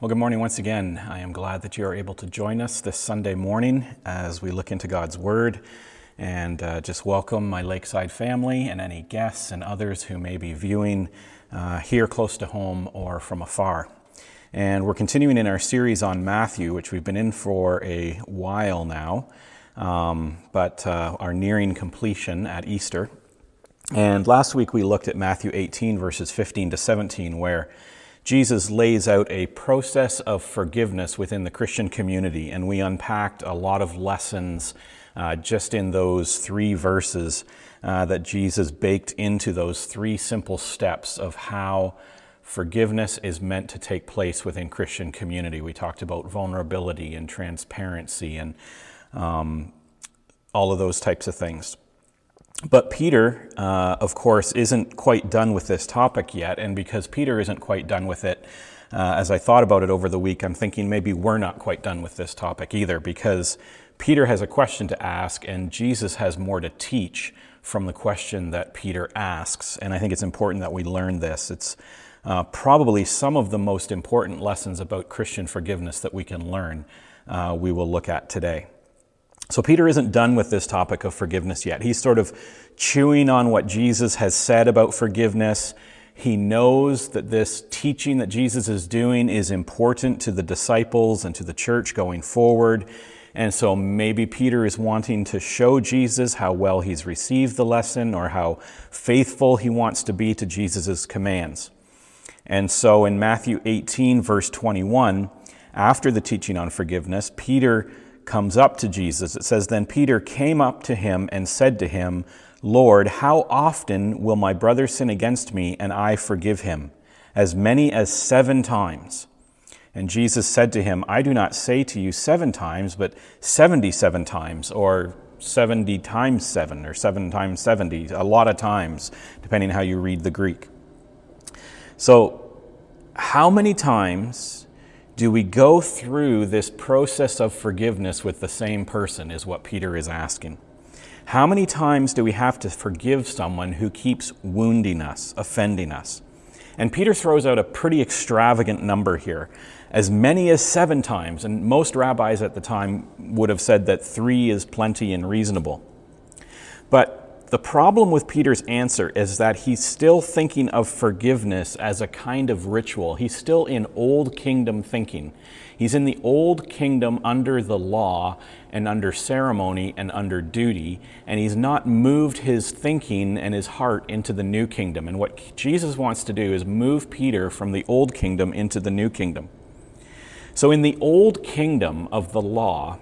Well, good morning once again. I am glad that you are able to join us this Sunday morning as we look into God's Word and uh, just welcome my Lakeside family and any guests and others who may be viewing uh, here close to home or from afar. And we're continuing in our series on Matthew, which we've been in for a while now, um, but uh, are nearing completion at Easter. And last week we looked at Matthew 18, verses 15 to 17, where Jesus lays out a process of forgiveness within the Christian community, and we unpacked a lot of lessons uh, just in those three verses uh, that Jesus baked into those three simple steps of how forgiveness is meant to take place within Christian community. We talked about vulnerability and transparency and um, all of those types of things. But Peter, uh, of course, isn't quite done with this topic yet. And because Peter isn't quite done with it, uh, as I thought about it over the week, I'm thinking maybe we're not quite done with this topic either, because Peter has a question to ask, and Jesus has more to teach from the question that Peter asks. And I think it's important that we learn this. It's uh, probably some of the most important lessons about Christian forgiveness that we can learn, uh, we will look at today. So, Peter isn't done with this topic of forgiveness yet. He's sort of chewing on what Jesus has said about forgiveness. He knows that this teaching that Jesus is doing is important to the disciples and to the church going forward. And so maybe Peter is wanting to show Jesus how well he's received the lesson or how faithful he wants to be to Jesus' commands. And so in Matthew 18, verse 21, after the teaching on forgiveness, Peter comes up to Jesus. It says, Then Peter came up to him and said to him, Lord, how often will my brother sin against me and I forgive him? As many as seven times. And Jesus said to him, I do not say to you seven times, but 77 times, or 70 times seven, or seven times 70, a lot of times, depending how you read the Greek. So, how many times do we go through this process of forgiveness with the same person, is what Peter is asking. How many times do we have to forgive someone who keeps wounding us, offending us? And Peter throws out a pretty extravagant number here, as many as seven times. And most rabbis at the time would have said that three is plenty and reasonable. But the problem with Peter's answer is that he's still thinking of forgiveness as a kind of ritual. He's still in old kingdom thinking. He's in the old kingdom under the law and under ceremony and under duty, and he's not moved his thinking and his heart into the new kingdom. And what Jesus wants to do is move Peter from the old kingdom into the new kingdom. So, in the old kingdom of the law,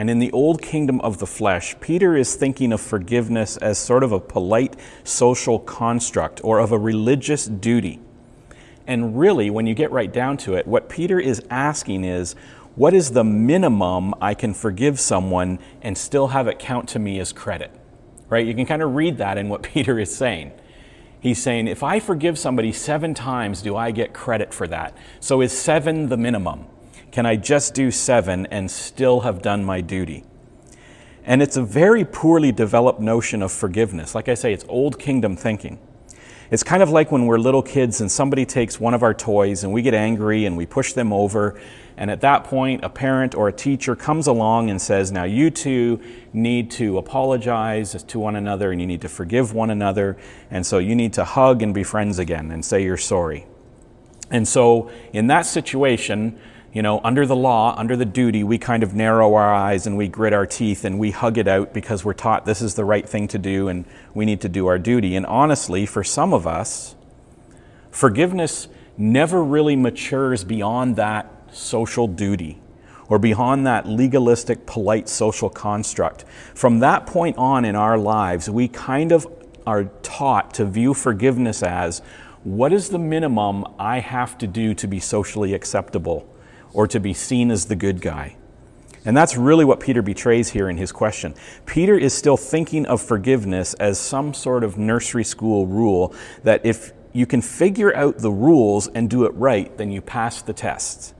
and in the old kingdom of the flesh, Peter is thinking of forgiveness as sort of a polite social construct or of a religious duty. And really, when you get right down to it, what Peter is asking is, what is the minimum I can forgive someone and still have it count to me as credit? Right? You can kind of read that in what Peter is saying. He's saying, if I forgive somebody seven times, do I get credit for that? So is seven the minimum? Can I just do seven and still have done my duty? And it's a very poorly developed notion of forgiveness. Like I say, it's old kingdom thinking. It's kind of like when we're little kids and somebody takes one of our toys and we get angry and we push them over. And at that point, a parent or a teacher comes along and says, Now you two need to apologize to one another and you need to forgive one another. And so you need to hug and be friends again and say you're sorry. And so in that situation, you know, under the law, under the duty, we kind of narrow our eyes and we grit our teeth and we hug it out because we're taught this is the right thing to do and we need to do our duty. And honestly, for some of us, forgiveness never really matures beyond that social duty or beyond that legalistic, polite social construct. From that point on in our lives, we kind of are taught to view forgiveness as what is the minimum I have to do to be socially acceptable? Or to be seen as the good guy. And that's really what Peter betrays here in his question. Peter is still thinking of forgiveness as some sort of nursery school rule that if you can figure out the rules and do it right, then you pass the test.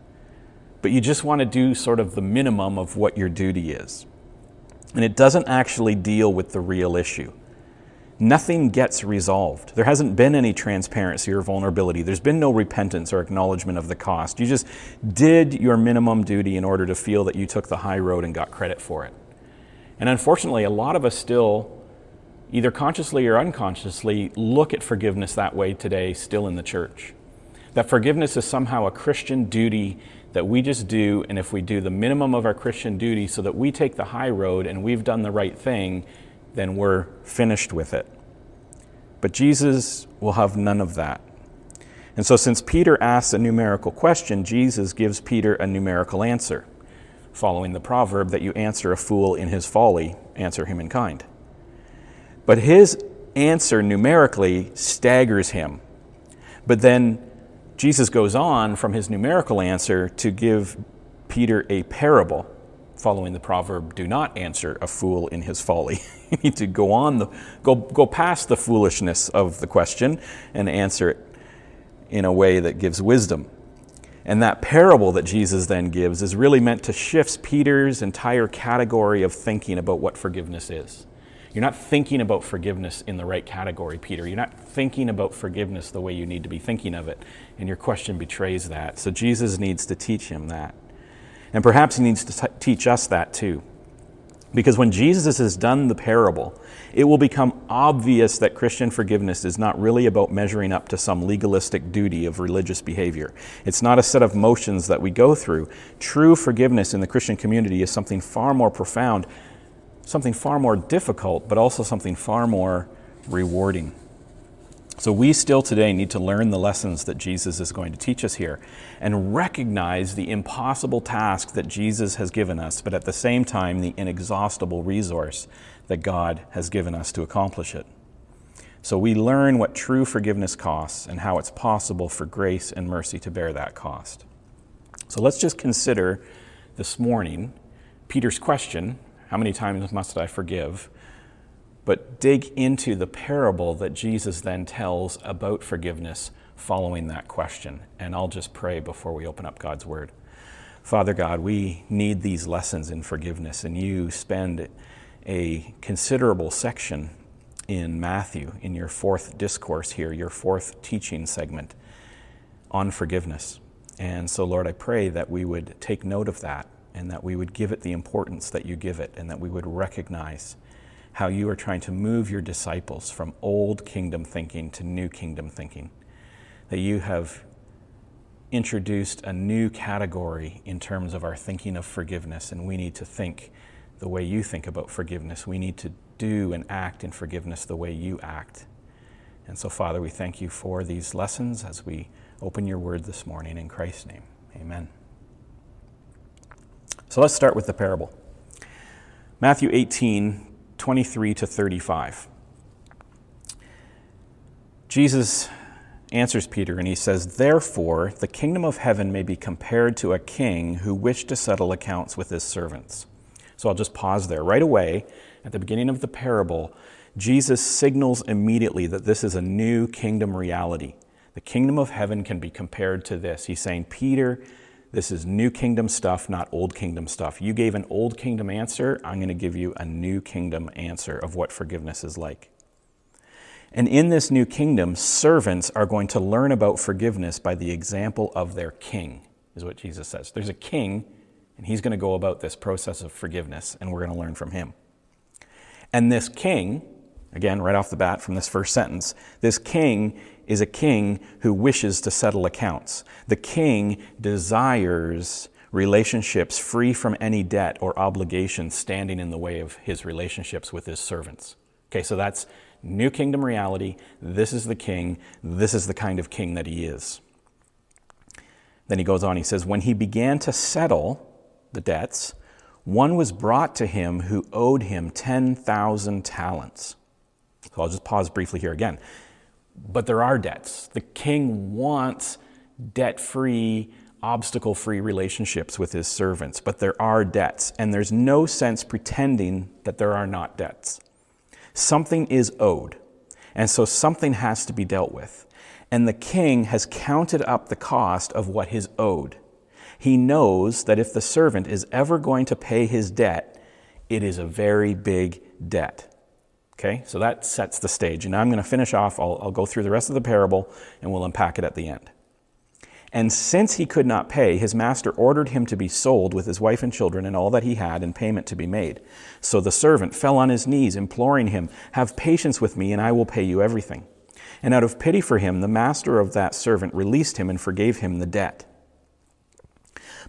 But you just want to do sort of the minimum of what your duty is. And it doesn't actually deal with the real issue. Nothing gets resolved. There hasn't been any transparency or vulnerability. There's been no repentance or acknowledgement of the cost. You just did your minimum duty in order to feel that you took the high road and got credit for it. And unfortunately, a lot of us still, either consciously or unconsciously, look at forgiveness that way today, still in the church. That forgiveness is somehow a Christian duty that we just do, and if we do the minimum of our Christian duty so that we take the high road and we've done the right thing, then we're finished with it. But Jesus will have none of that. And so, since Peter asks a numerical question, Jesus gives Peter a numerical answer, following the proverb that you answer a fool in his folly, answer him in kind. But his answer numerically staggers him. But then Jesus goes on from his numerical answer to give Peter a parable following the proverb, do not answer a fool in his folly. you need to go on the go go past the foolishness of the question and answer it in a way that gives wisdom. And that parable that Jesus then gives is really meant to shift Peter's entire category of thinking about what forgiveness is. You're not thinking about forgiveness in the right category, Peter. You're not thinking about forgiveness the way you need to be thinking of it. And your question betrays that. So Jesus needs to teach him that. And perhaps he needs to t- teach us that too. Because when Jesus has done the parable, it will become obvious that Christian forgiveness is not really about measuring up to some legalistic duty of religious behavior. It's not a set of motions that we go through. True forgiveness in the Christian community is something far more profound, something far more difficult, but also something far more rewarding. So we still today need to learn the lessons that Jesus is going to teach us here and recognize the impossible task that Jesus has given us, but at the same time, the inexhaustible resource that God has given us to accomplish it. So we learn what true forgiveness costs and how it's possible for grace and mercy to bear that cost. So let's just consider this morning Peter's question How many times must I forgive? But dig into the parable that Jesus then tells about forgiveness following that question. And I'll just pray before we open up God's Word. Father God, we need these lessons in forgiveness, and you spend a considerable section in Matthew, in your fourth discourse here, your fourth teaching segment on forgiveness. And so, Lord, I pray that we would take note of that and that we would give it the importance that you give it, and that we would recognize how you are trying to move your disciples from old kingdom thinking to new kingdom thinking. That you have introduced a new category in terms of our thinking of forgiveness, and we need to think the way you think about forgiveness. We need to do and act in forgiveness the way you act. And so, Father, we thank you for these lessons as we open your word this morning in Christ's name. Amen. So let's start with the parable. Matthew 18, 23 to 35. Jesus answers Peter and he says, Therefore, the kingdom of heaven may be compared to a king who wished to settle accounts with his servants. So I'll just pause there. Right away, at the beginning of the parable, Jesus signals immediately that this is a new kingdom reality. The kingdom of heaven can be compared to this. He's saying, Peter, this is new kingdom stuff, not old kingdom stuff. You gave an old kingdom answer. I'm going to give you a new kingdom answer of what forgiveness is like. And in this new kingdom, servants are going to learn about forgiveness by the example of their king, is what Jesus says. There's a king, and he's going to go about this process of forgiveness, and we're going to learn from him. And this king, again, right off the bat from this first sentence, this king is a king who wishes to settle accounts. The king desires relationships free from any debt or obligation standing in the way of his relationships with his servants. Okay, so that's new kingdom reality. This is the king. This is the kind of king that he is. Then he goes on, he says, When he began to settle the debts, one was brought to him who owed him 10,000 talents. So I'll just pause briefly here again. But there are debts. The king wants debt free, obstacle free relationships with his servants, but there are debts, and there's no sense pretending that there are not debts. Something is owed, and so something has to be dealt with. And the king has counted up the cost of what is owed. He knows that if the servant is ever going to pay his debt, it is a very big debt. Okay, so that sets the stage. And I'm going to finish off. I'll, I'll go through the rest of the parable and we'll unpack it at the end. And since he could not pay, his master ordered him to be sold with his wife and children and all that he had, in payment to be made. So the servant fell on his knees, imploring him, Have patience with me, and I will pay you everything. And out of pity for him, the master of that servant released him and forgave him the debt.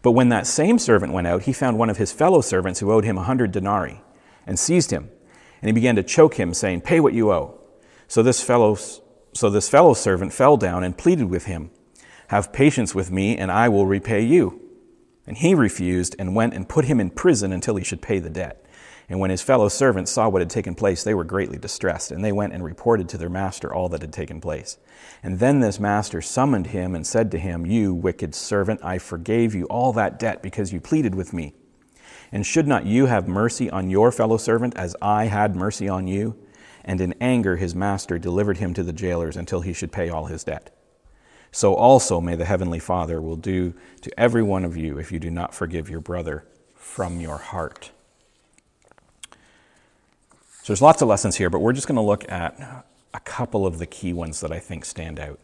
But when that same servant went out, he found one of his fellow servants who owed him a hundred denarii, and seized him. And he began to choke him, saying, Pay what you owe. So this fellow, so this fellow servant fell down and pleaded with him. Have patience with me, and I will repay you. And he refused and went and put him in prison until he should pay the debt. And when his fellow servants saw what had taken place, they were greatly distressed, and they went and reported to their master all that had taken place. And then this master summoned him and said to him, You wicked servant, I forgave you all that debt because you pleaded with me. And should not you have mercy on your fellow servant as I had mercy on you? And in anger his master delivered him to the jailers until he should pay all his debt so also may the Heavenly Father will do to every one of you if you do not forgive your brother from your heart. So there's lots of lessons here, but we're just going to look at a couple of the key ones that I think stand out.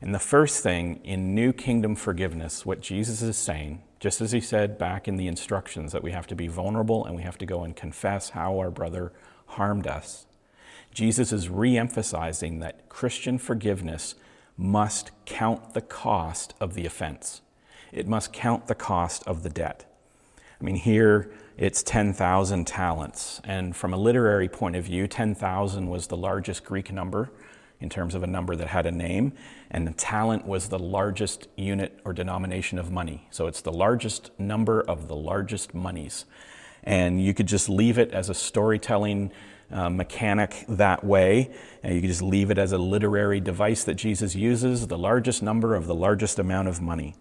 And the first thing in New Kingdom forgiveness, what Jesus is saying, just as he said back in the instructions that we have to be vulnerable and we have to go and confess how our brother harmed us, Jesus is re emphasizing that Christian forgiveness must count the cost of the offense. It must count the cost of the debt. I mean, here it's 10,000 talents. And from a literary point of view, 10,000 was the largest Greek number in terms of a number that had a name. And the talent was the largest unit or denomination of money. So it's the largest number of the largest monies. And you could just leave it as a storytelling uh, mechanic that way. And you could just leave it as a literary device that Jesus uses, the largest number of the largest amount of money.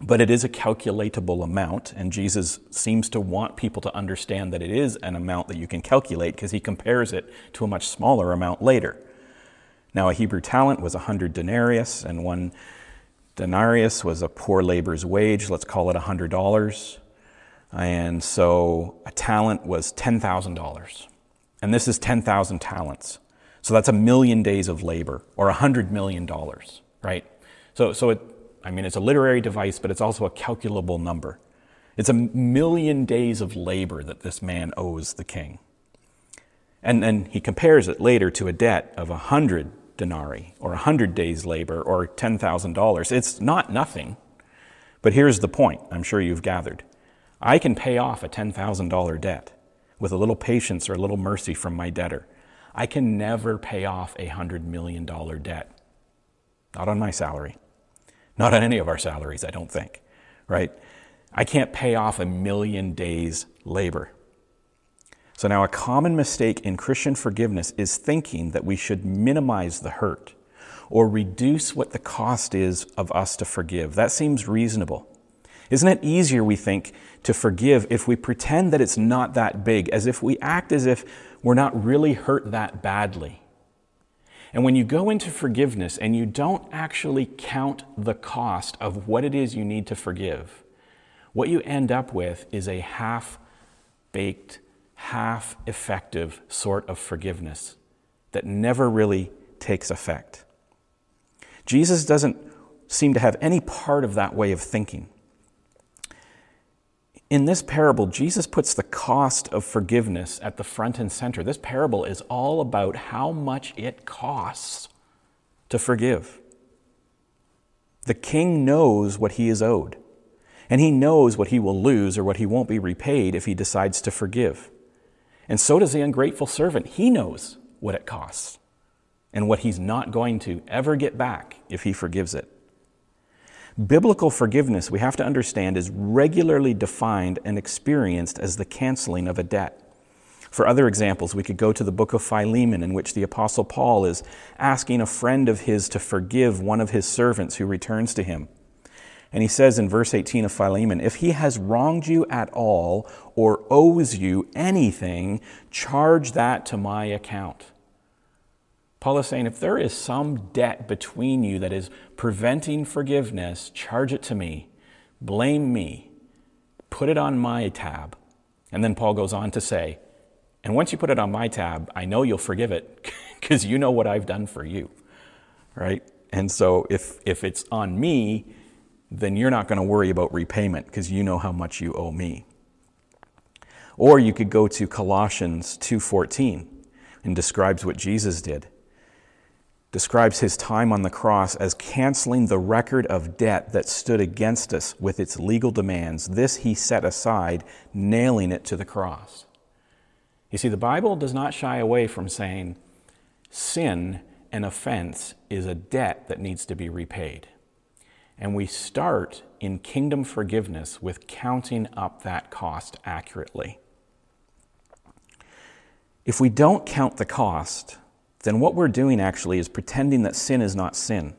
But it is a calculatable amount, and Jesus seems to want people to understand that it is an amount that you can calculate because he compares it to a much smaller amount later. Now, a Hebrew talent was a hundred denarius, and one denarius was a poor laborer's wage. Let's call it a hundred dollars. And so a talent was $10,000 and this is 10,000 talents. So that's a million days of labor or a $100 million, right? So, so it, I mean, it's a literary device, but it's also a calculable number. It's a million days of labor that this man owes the king. And then he compares it later to a debt of a hundred denarii or a hundred days' labor or $10,000. It's not nothing. But here's the point I'm sure you've gathered I can pay off a $10,000 debt with a little patience or a little mercy from my debtor. I can never pay off a $100 million debt. Not on my salary. Not on any of our salaries, I don't think, right? I can't pay off a million days' labor. So now, a common mistake in Christian forgiveness is thinking that we should minimize the hurt or reduce what the cost is of us to forgive. That seems reasonable. Isn't it easier, we think, to forgive if we pretend that it's not that big, as if we act as if we're not really hurt that badly? And when you go into forgiveness and you don't actually count the cost of what it is you need to forgive, what you end up with is a half baked, half effective sort of forgiveness that never really takes effect. Jesus doesn't seem to have any part of that way of thinking. In this parable, Jesus puts the cost of forgiveness at the front and center. This parable is all about how much it costs to forgive. The king knows what he is owed, and he knows what he will lose or what he won't be repaid if he decides to forgive. And so does the ungrateful servant. He knows what it costs and what he's not going to ever get back if he forgives it. Biblical forgiveness, we have to understand, is regularly defined and experienced as the canceling of a debt. For other examples, we could go to the book of Philemon, in which the Apostle Paul is asking a friend of his to forgive one of his servants who returns to him. And he says in verse 18 of Philemon, If he has wronged you at all or owes you anything, charge that to my account. Paul is saying if there is some debt between you that is preventing forgiveness, charge it to me, blame me, put it on my tab. And then Paul goes on to say, And once you put it on my tab, I know you'll forgive it because you know what I've done for you, right? And so if, if it's on me, then you're not going to worry about repayment because you know how much you owe me. Or you could go to Colossians 2:14 and describes what Jesus did. Describes his time on the cross as canceling the record of debt that stood against us with its legal demands. This he set aside, nailing it to the cross. You see, the Bible does not shy away from saying sin and offense is a debt that needs to be repaid. And we start in kingdom forgiveness with counting up that cost accurately. If we don't count the cost, then what we're doing actually is pretending that sin is not sin.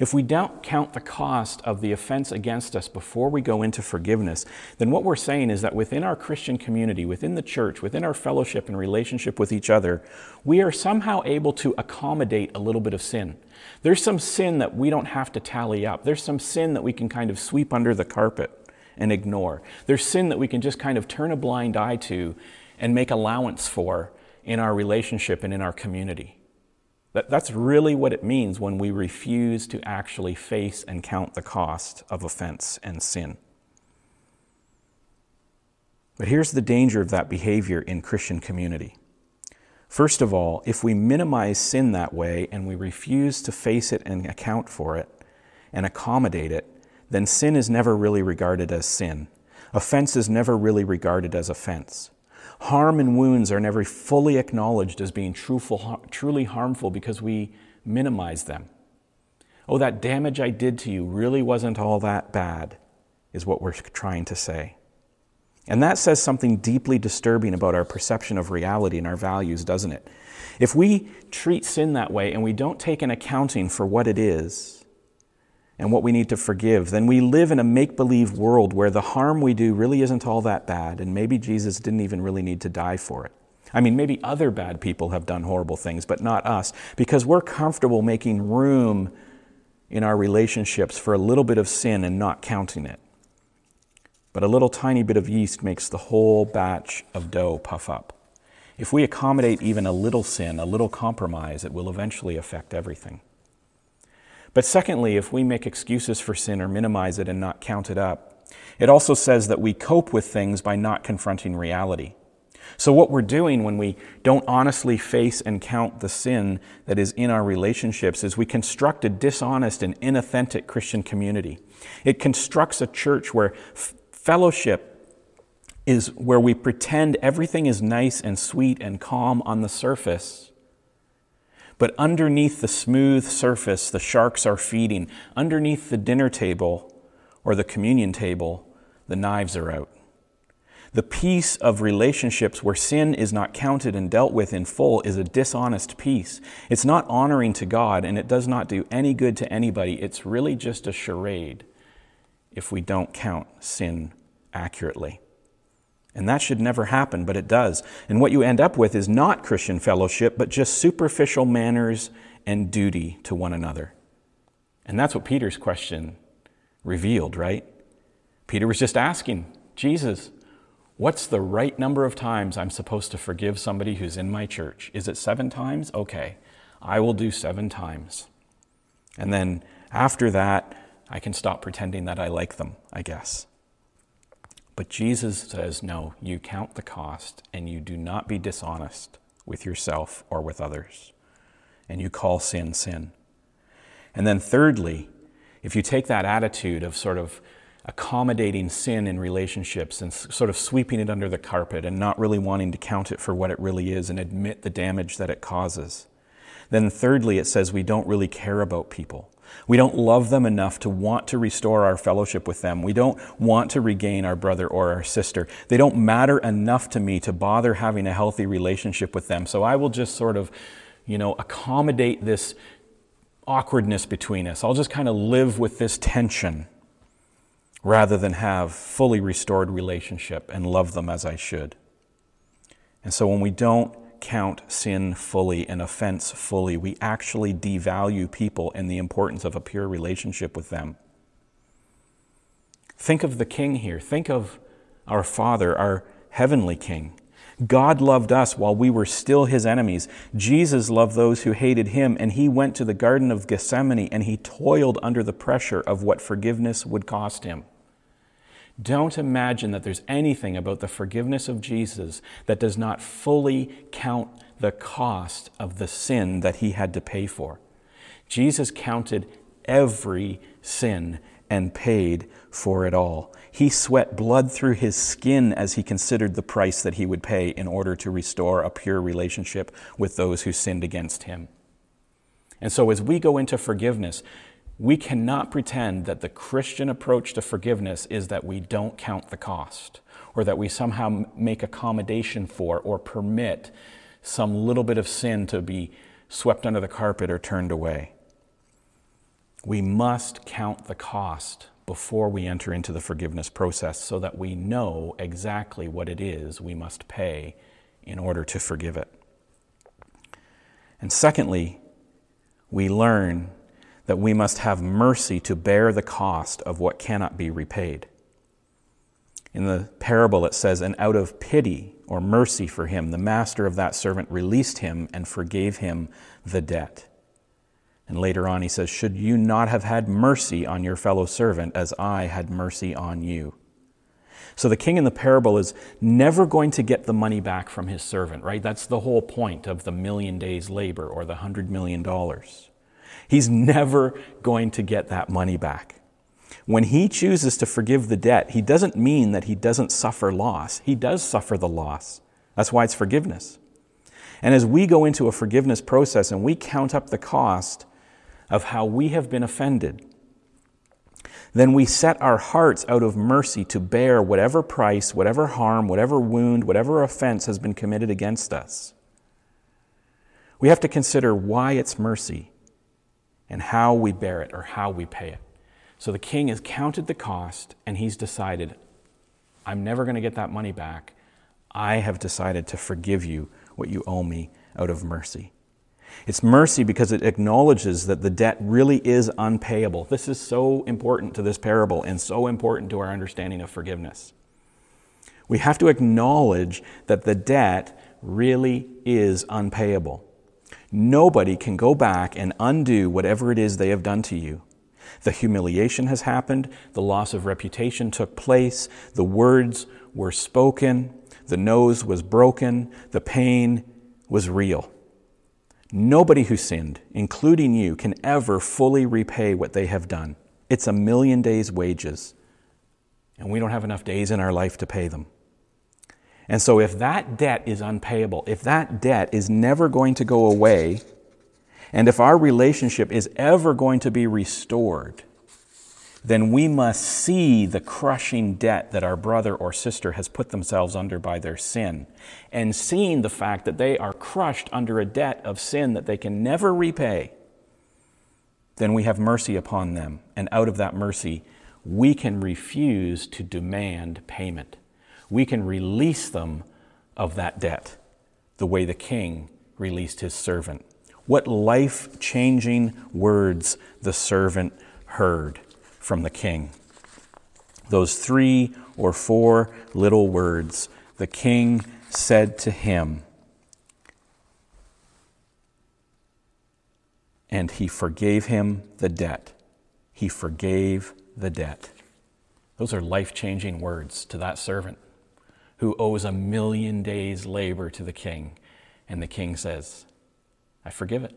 If we don't count the cost of the offense against us before we go into forgiveness, then what we're saying is that within our Christian community, within the church, within our fellowship and relationship with each other, we are somehow able to accommodate a little bit of sin. There's some sin that we don't have to tally up. There's some sin that we can kind of sweep under the carpet and ignore. There's sin that we can just kind of turn a blind eye to and make allowance for in our relationship and in our community. That, that's really what it means when we refuse to actually face and count the cost of offense and sin. But here's the danger of that behavior in Christian community. First of all, if we minimize sin that way and we refuse to face it and account for it and accommodate it, then sin is never really regarded as sin. Offense is never really regarded as offense. Harm and wounds are never fully acknowledged as being truly harmful because we minimize them. Oh, that damage I did to you really wasn't all that bad, is what we're trying to say. And that says something deeply disturbing about our perception of reality and our values, doesn't it? If we treat sin that way and we don't take an accounting for what it is, and what we need to forgive, then we live in a make believe world where the harm we do really isn't all that bad, and maybe Jesus didn't even really need to die for it. I mean, maybe other bad people have done horrible things, but not us, because we're comfortable making room in our relationships for a little bit of sin and not counting it. But a little tiny bit of yeast makes the whole batch of dough puff up. If we accommodate even a little sin, a little compromise, it will eventually affect everything. But secondly, if we make excuses for sin or minimize it and not count it up, it also says that we cope with things by not confronting reality. So, what we're doing when we don't honestly face and count the sin that is in our relationships is we construct a dishonest and inauthentic Christian community. It constructs a church where fellowship is where we pretend everything is nice and sweet and calm on the surface but underneath the smooth surface, the sharks are feeding. Underneath the dinner table or the communion table, the knives are out. The peace of relationships where sin is not counted and dealt with in full is a dishonest peace. It's not honoring to God and it does not do any good to anybody. It's really just a charade if we don't count sin accurately. And that should never happen, but it does. And what you end up with is not Christian fellowship, but just superficial manners and duty to one another. And that's what Peter's question revealed, right? Peter was just asking Jesus, what's the right number of times I'm supposed to forgive somebody who's in my church? Is it seven times? Okay, I will do seven times. And then after that, I can stop pretending that I like them, I guess. But Jesus says, no, you count the cost and you do not be dishonest with yourself or with others. And you call sin sin. And then, thirdly, if you take that attitude of sort of accommodating sin in relationships and sort of sweeping it under the carpet and not really wanting to count it for what it really is and admit the damage that it causes, then thirdly, it says we don't really care about people. We don't love them enough to want to restore our fellowship with them. We don't want to regain our brother or our sister. They don't matter enough to me to bother having a healthy relationship with them. So I will just sort of, you know, accommodate this awkwardness between us. I'll just kind of live with this tension rather than have fully restored relationship and love them as I should. And so when we don't count sin fully and offense fully. We actually devalue people and the importance of a pure relationship with them. Think of the king here. Think of our Father, our heavenly king. God loved us while we were still his enemies. Jesus loved those who hated him, and he went to the Garden of Gethsemane and he toiled under the pressure of what forgiveness would cost him. Don't imagine that there's anything about the forgiveness of Jesus that does not fully count the cost of the sin that he had to pay for. Jesus counted every sin and paid for it all. He sweat blood through his skin as he considered the price that he would pay in order to restore a pure relationship with those who sinned against him. And so, as we go into forgiveness, we cannot pretend that the Christian approach to forgiveness is that we don't count the cost or that we somehow make accommodation for or permit some little bit of sin to be swept under the carpet or turned away. We must count the cost before we enter into the forgiveness process so that we know exactly what it is we must pay in order to forgive it. And secondly, we learn that we must have mercy to bear the cost of what cannot be repaid. In the parable, it says, And out of pity or mercy for him, the master of that servant released him and forgave him the debt. And later on, he says, Should you not have had mercy on your fellow servant as I had mercy on you? So the king in the parable is never going to get the money back from his servant, right? That's the whole point of the million days' labor or the hundred million dollars. He's never going to get that money back. When he chooses to forgive the debt, he doesn't mean that he doesn't suffer loss. He does suffer the loss. That's why it's forgiveness. And as we go into a forgiveness process and we count up the cost of how we have been offended, then we set our hearts out of mercy to bear whatever price, whatever harm, whatever wound, whatever offense has been committed against us. We have to consider why it's mercy and how we bear it or how we pay it. So the king has counted the cost and he's decided, I'm never going to get that money back. I have decided to forgive you what you owe me out of mercy. It's mercy because it acknowledges that the debt really is unpayable. This is so important to this parable and so important to our understanding of forgiveness. We have to acknowledge that the debt really is unpayable. Nobody can go back and undo whatever it is they have done to you. The humiliation has happened, the loss of reputation took place, the words were spoken, the nose was broken, the pain was real. Nobody who sinned, including you, can ever fully repay what they have done. It's a million days' wages, and we don't have enough days in our life to pay them. And so, if that debt is unpayable, if that debt is never going to go away, and if our relationship is ever going to be restored, then we must see the crushing debt that our brother or sister has put themselves under by their sin. And seeing the fact that they are crushed under a debt of sin that they can never repay, then we have mercy upon them. And out of that mercy, we can refuse to demand payment we can release them of that debt the way the king released his servant. What life changing words the servant heard from the king. Those three or four little words the king said to him, and he forgave him the debt. He forgave the debt. Those are life changing words to that servant who owes a million days' labor to the king. And the king says, I forgive it.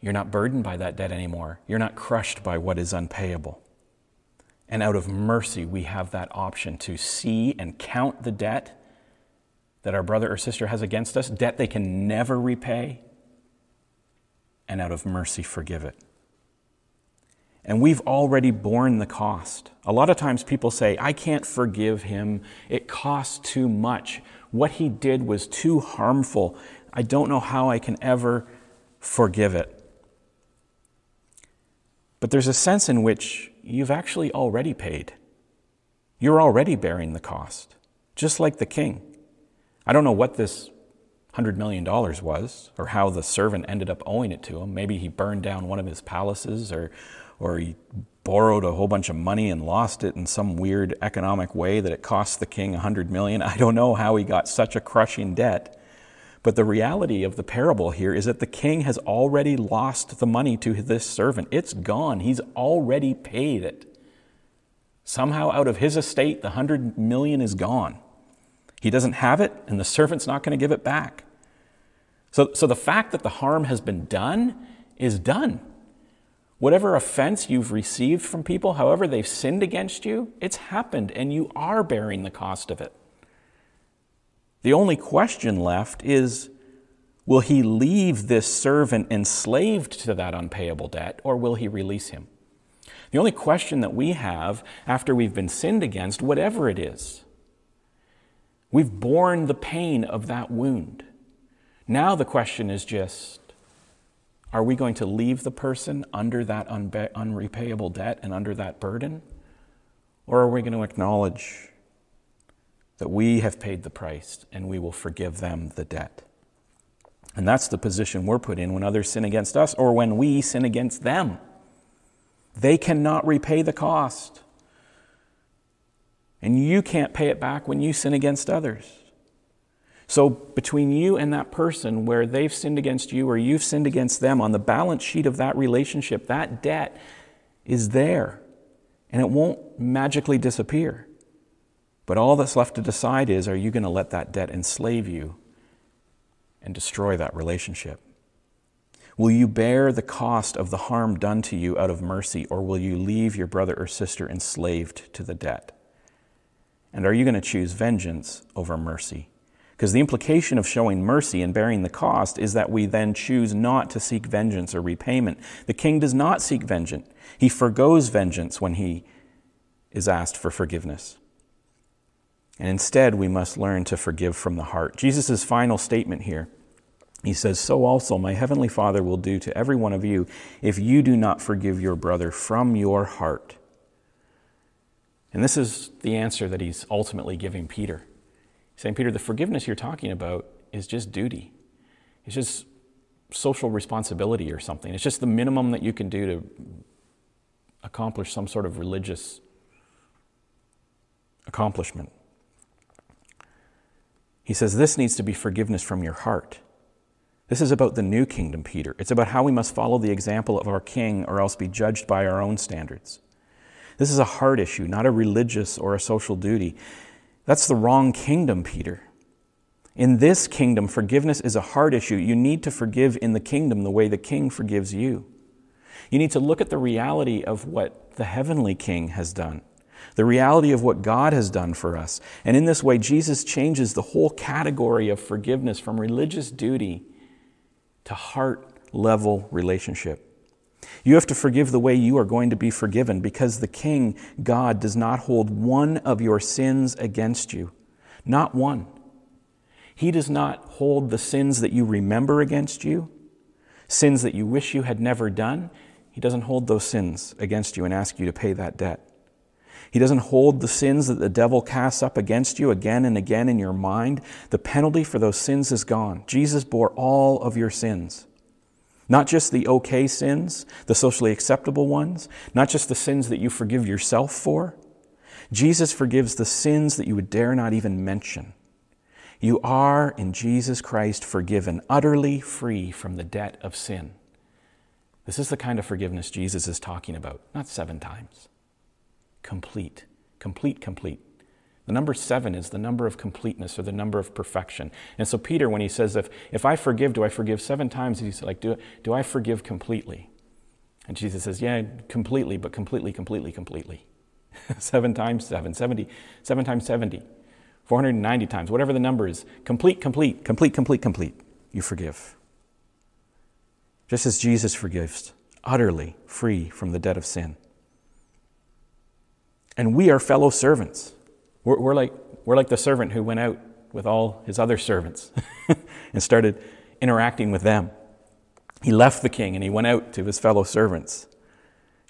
You're not burdened by that debt anymore. You're not crushed by what is unpayable. And out of mercy, we have that option to see and count the debt that our brother or sister has against us, debt they can never repay, and out of mercy, forgive it and we've already borne the cost. A lot of times people say, I can't forgive him. It costs too much. What he did was too harmful. I don't know how I can ever forgive it. But there's a sense in which you've actually already paid. You're already bearing the cost, just like the king. I don't know what this $100 million was or how the servant ended up owing it to him. Maybe he burned down one of his palaces or or he borrowed a whole bunch of money and lost it in some weird economic way that it cost the king a hundred million. I don't know how he got such a crushing debt. But the reality of the parable here is that the king has already lost the money to this servant. It's gone. He's already paid it. Somehow, out of his estate, the hundred million is gone. He doesn't have it, and the servant's not going to give it back. So, so the fact that the harm has been done is done. Whatever offense you've received from people, however they've sinned against you, it's happened, and you are bearing the cost of it. The only question left is will he leave this servant enslaved to that unpayable debt, or will he release him? The only question that we have after we've been sinned against, whatever it is, we've borne the pain of that wound. Now the question is just are we going to leave the person under that unbe- unrepayable debt and under that burden? Or are we going to acknowledge that we have paid the price and we will forgive them the debt. And that's the position we're put in when others sin against us or when we sin against them. They cannot repay the cost. And you can't pay it back when you sin against others. So, between you and that person, where they've sinned against you or you've sinned against them, on the balance sheet of that relationship, that debt is there. And it won't magically disappear. But all that's left to decide is are you going to let that debt enslave you and destroy that relationship? Will you bear the cost of the harm done to you out of mercy, or will you leave your brother or sister enslaved to the debt? And are you going to choose vengeance over mercy? Because the implication of showing mercy and bearing the cost is that we then choose not to seek vengeance or repayment. The king does not seek vengeance, he forgoes vengeance when he is asked for forgiveness. And instead, we must learn to forgive from the heart. Jesus' final statement here he says, So also my heavenly Father will do to every one of you if you do not forgive your brother from your heart. And this is the answer that he's ultimately giving Peter. Saying, Peter, the forgiveness you're talking about is just duty, it's just social responsibility or something. It's just the minimum that you can do to accomplish some sort of religious accomplishment. He says this needs to be forgiveness from your heart. This is about the new kingdom, Peter. It's about how we must follow the example of our king or else be judged by our own standards. This is a heart issue, not a religious or a social duty. That's the wrong kingdom, Peter. In this kingdom, forgiveness is a heart issue. You need to forgive in the kingdom the way the king forgives you. You need to look at the reality of what the heavenly king has done the reality of what God has done for us. And in this way, Jesus changes the whole category of forgiveness from religious duty to heart level relationship. You have to forgive the way you are going to be forgiven because the King, God, does not hold one of your sins against you. Not one. He does not hold the sins that you remember against you, sins that you wish you had never done. He doesn't hold those sins against you and ask you to pay that debt. He doesn't hold the sins that the devil casts up against you again and again in your mind. The penalty for those sins is gone. Jesus bore all of your sins. Not just the okay sins, the socially acceptable ones, not just the sins that you forgive yourself for. Jesus forgives the sins that you would dare not even mention. You are in Jesus Christ forgiven, utterly free from the debt of sin. This is the kind of forgiveness Jesus is talking about, not seven times complete. Complete, complete. The number seven is the number of completeness or the number of perfection. And so Peter, when he says, if, if I forgive, do I forgive seven times? He's like, do, do I forgive completely? And Jesus says, yeah, completely, but completely, completely, completely. seven times seven, 70, seven times 70, 490 times, whatever the number is. Complete, complete, complete, complete, complete. You forgive. Just as Jesus forgives, utterly free from the debt of sin. And we are fellow servants. We're, we're, like, we're like the servant who went out with all his other servants and started interacting with them. He left the king and he went out to his fellow servants.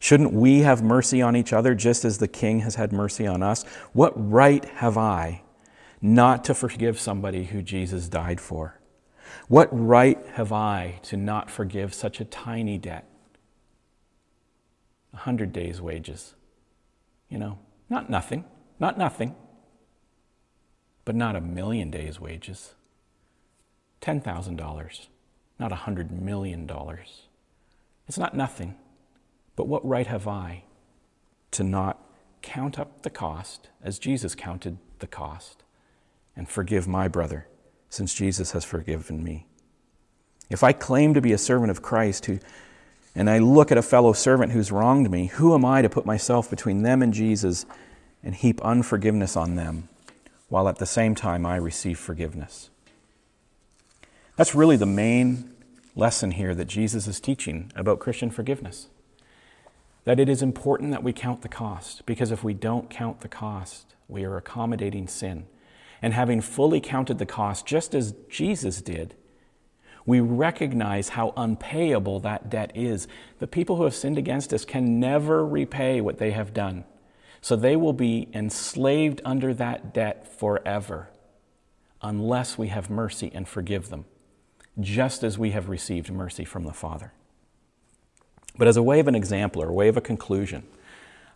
Shouldn't we have mercy on each other just as the king has had mercy on us? What right have I not to forgive somebody who Jesus died for? What right have I to not forgive such a tiny debt? a hundred days' wages. You know, not nothing, not nothing, but not a million days' wages. $10,000, not a hundred million dollars. It's not nothing, but what right have I to not count up the cost as Jesus counted the cost and forgive my brother since Jesus has forgiven me? If I claim to be a servant of Christ who and I look at a fellow servant who's wronged me, who am I to put myself between them and Jesus and heap unforgiveness on them, while at the same time I receive forgiveness? That's really the main lesson here that Jesus is teaching about Christian forgiveness. That it is important that we count the cost, because if we don't count the cost, we are accommodating sin. And having fully counted the cost, just as Jesus did, we recognize how unpayable that debt is. The people who have sinned against us can never repay what they have done. So they will be enslaved under that debt forever unless we have mercy and forgive them, just as we have received mercy from the Father. But as a way of an example or a way of a conclusion,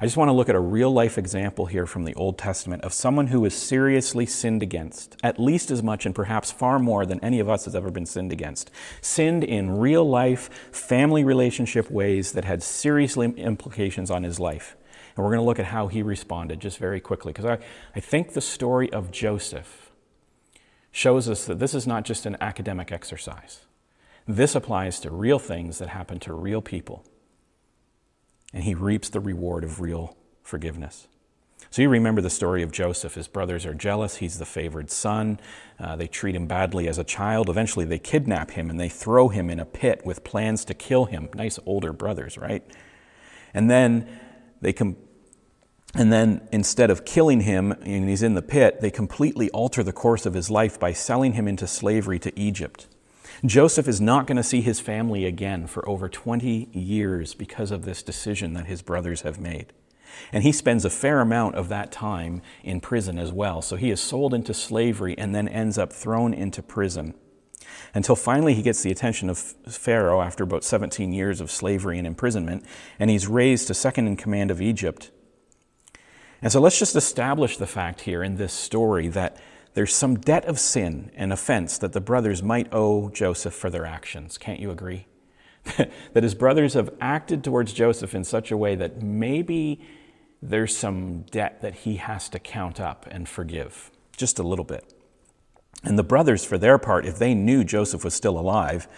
I just want to look at a real life example here from the Old Testament of someone who was seriously sinned against, at least as much and perhaps far more than any of us has ever been sinned against. Sinned in real life, family relationship ways that had serious implications on his life. And we're going to look at how he responded just very quickly, because I, I think the story of Joseph shows us that this is not just an academic exercise. This applies to real things that happen to real people and he reaps the reward of real forgiveness. So you remember the story of Joseph. His brothers are jealous. He's the favored son. Uh, they treat him badly as a child. Eventually, they kidnap him and they throw him in a pit with plans to kill him. Nice older brothers, right? And then they come. And then instead of killing him and he's in the pit, they completely alter the course of his life by selling him into slavery to Egypt. Joseph is not going to see his family again for over 20 years because of this decision that his brothers have made. And he spends a fair amount of that time in prison as well. So he is sold into slavery and then ends up thrown into prison until finally he gets the attention of Pharaoh after about 17 years of slavery and imprisonment, and he's raised to second in command of Egypt. And so let's just establish the fact here in this story that there's some debt of sin and offense that the brothers might owe Joseph for their actions. Can't you agree? that his brothers have acted towards Joseph in such a way that maybe there's some debt that he has to count up and forgive, just a little bit. And the brothers, for their part, if they knew Joseph was still alive,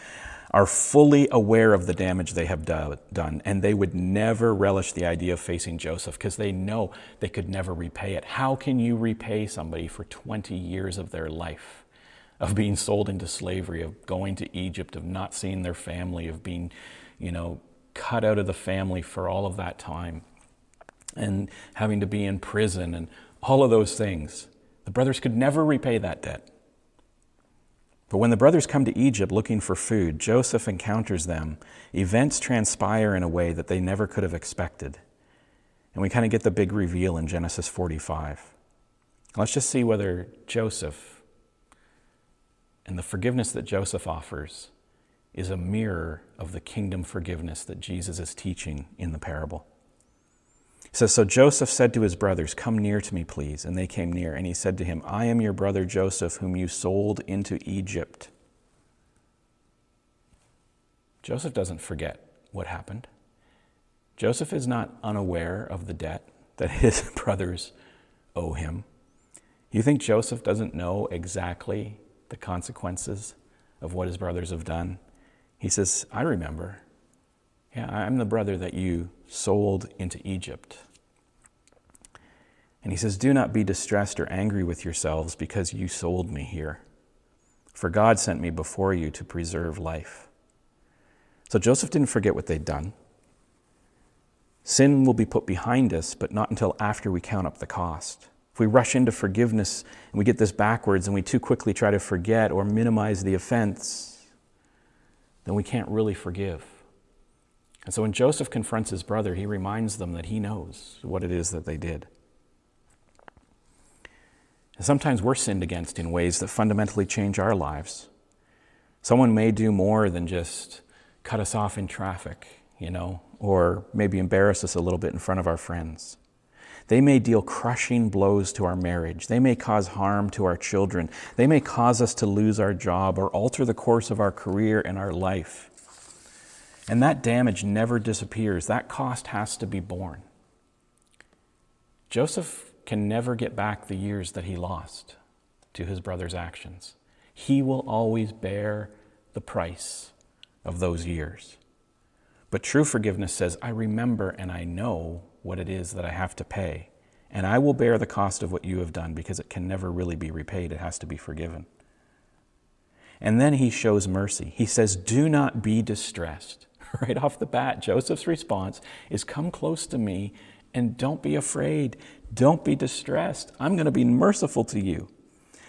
are fully aware of the damage they have do- done, and they would never relish the idea of facing Joseph because they know they could never repay it. How can you repay somebody for 20 years of their life, of being sold into slavery, of going to Egypt, of not seeing their family, of being, you know, cut out of the family for all of that time, and having to be in prison, and all of those things? The brothers could never repay that debt. But when the brothers come to Egypt looking for food, Joseph encounters them. Events transpire in a way that they never could have expected. And we kind of get the big reveal in Genesis 45. Let's just see whether Joseph and the forgiveness that Joseph offers is a mirror of the kingdom forgiveness that Jesus is teaching in the parable. Says, So Joseph said to his brothers, Come near to me, please. And they came near. And he said to him, I am your brother Joseph, whom you sold into Egypt. Joseph doesn't forget what happened. Joseph is not unaware of the debt that his brothers owe him. You think Joseph doesn't know exactly the consequences of what his brothers have done? He says, I remember. Yeah, I'm the brother that you sold into Egypt. And he says, Do not be distressed or angry with yourselves because you sold me here. For God sent me before you to preserve life. So Joseph didn't forget what they'd done. Sin will be put behind us, but not until after we count up the cost. If we rush into forgiveness and we get this backwards and we too quickly try to forget or minimize the offense, then we can't really forgive. And so when Joseph confronts his brother, he reminds them that he knows what it is that they did. And sometimes we're sinned against in ways that fundamentally change our lives. Someone may do more than just cut us off in traffic. you know, or maybe embarrass us a little bit in front of our friends. They may deal crushing blows to our marriage. They may cause harm to our children. They may cause us to lose our job or alter the course of our career and our life. And that damage never disappears. That cost has to be borne. Joseph can never get back the years that he lost to his brother's actions. He will always bear the price of those years. But true forgiveness says, I remember and I know what it is that I have to pay. And I will bear the cost of what you have done because it can never really be repaid. It has to be forgiven. And then he shows mercy. He says, Do not be distressed. Right off the bat, Joseph's response is, Come close to me and don't be afraid. Don't be distressed. I'm going to be merciful to you.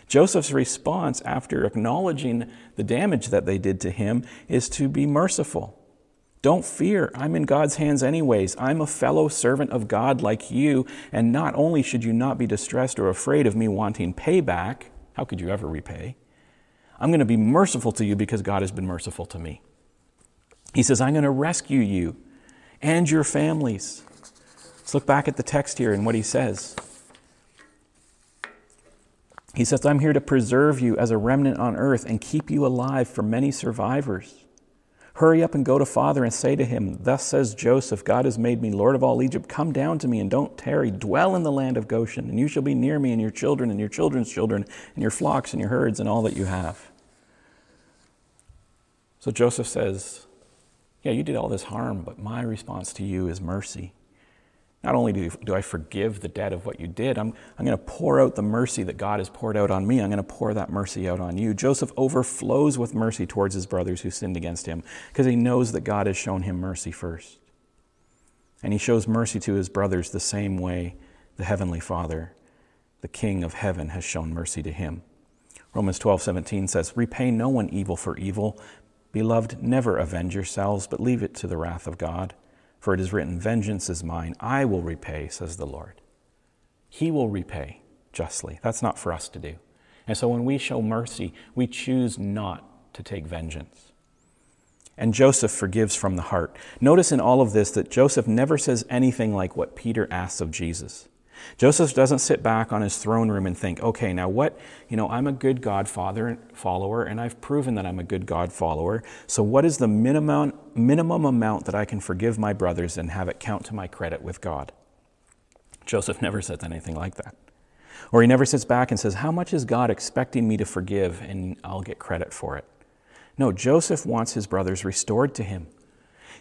Joseph's response after acknowledging the damage that they did to him is to be merciful. Don't fear. I'm in God's hands, anyways. I'm a fellow servant of God like you. And not only should you not be distressed or afraid of me wanting payback, how could you ever repay? I'm going to be merciful to you because God has been merciful to me. He says, I'm going to rescue you and your families. Let's look back at the text here and what he says. He says, I'm here to preserve you as a remnant on earth and keep you alive for many survivors. Hurry up and go to Father and say to him, Thus says Joseph, God has made me Lord of all Egypt. Come down to me and don't tarry. Dwell in the land of Goshen, and you shall be near me and your children and your children's children and your flocks and your herds and all that you have. So Joseph says, Yeah, you did all this harm, but my response to you is mercy. Not only do, do I forgive the debt of what you did, I'm, I'm going to pour out the mercy that God has poured out on me. I'm going to pour that mercy out on you. Joseph overflows with mercy towards his brothers who sinned against him because he knows that God has shown him mercy first. And he shows mercy to his brothers the same way the Heavenly Father, the King of heaven, has shown mercy to him. Romans 12, 17 says, Repay no one evil for evil. Beloved, never avenge yourselves, but leave it to the wrath of God. For it is written, Vengeance is mine, I will repay, says the Lord. He will repay justly. That's not for us to do. And so when we show mercy, we choose not to take vengeance. And Joseph forgives from the heart. Notice in all of this that Joseph never says anything like what Peter asks of Jesus. Joseph doesn't sit back on his throne room and think, okay, now what, you know, I'm a good God father, follower, and I've proven that I'm a good God follower. So what is the minimum, minimum amount that I can forgive my brothers and have it count to my credit with God? Joseph never says anything like that. Or he never sits back and says, How much is God expecting me to forgive and I'll get credit for it? No, Joseph wants his brothers restored to him.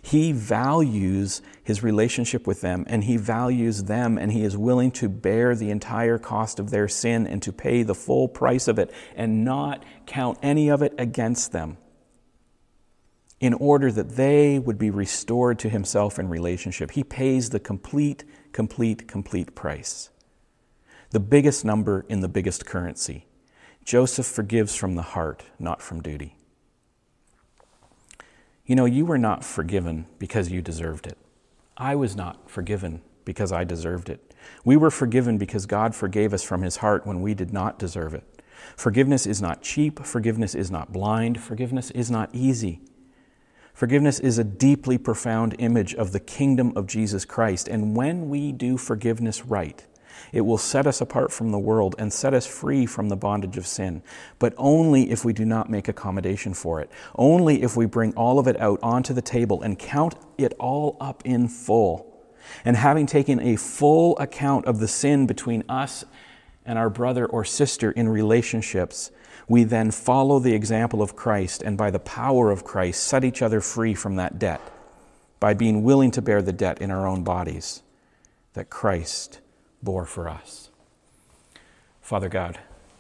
He values his relationship with them and he values them and he is willing to bear the entire cost of their sin and to pay the full price of it and not count any of it against them in order that they would be restored to himself in relationship. He pays the complete, complete, complete price. The biggest number in the biggest currency. Joseph forgives from the heart, not from duty. You know, you were not forgiven because you deserved it. I was not forgiven because I deserved it. We were forgiven because God forgave us from his heart when we did not deserve it. Forgiveness is not cheap. Forgiveness is not blind. Forgiveness is not easy. Forgiveness is a deeply profound image of the kingdom of Jesus Christ. And when we do forgiveness right, it will set us apart from the world and set us free from the bondage of sin, but only if we do not make accommodation for it. Only if we bring all of it out onto the table and count it all up in full. And having taken a full account of the sin between us and our brother or sister in relationships, we then follow the example of Christ and by the power of Christ set each other free from that debt by being willing to bear the debt in our own bodies that Christ bore for us. Father God,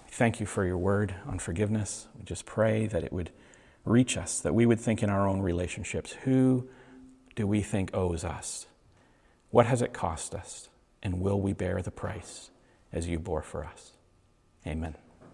thank you for your word on forgiveness. We just pray that it would reach us, that we would think in our own relationships who do we think owes us? What has it cost us? And will we bear the price as you bore for us? Amen.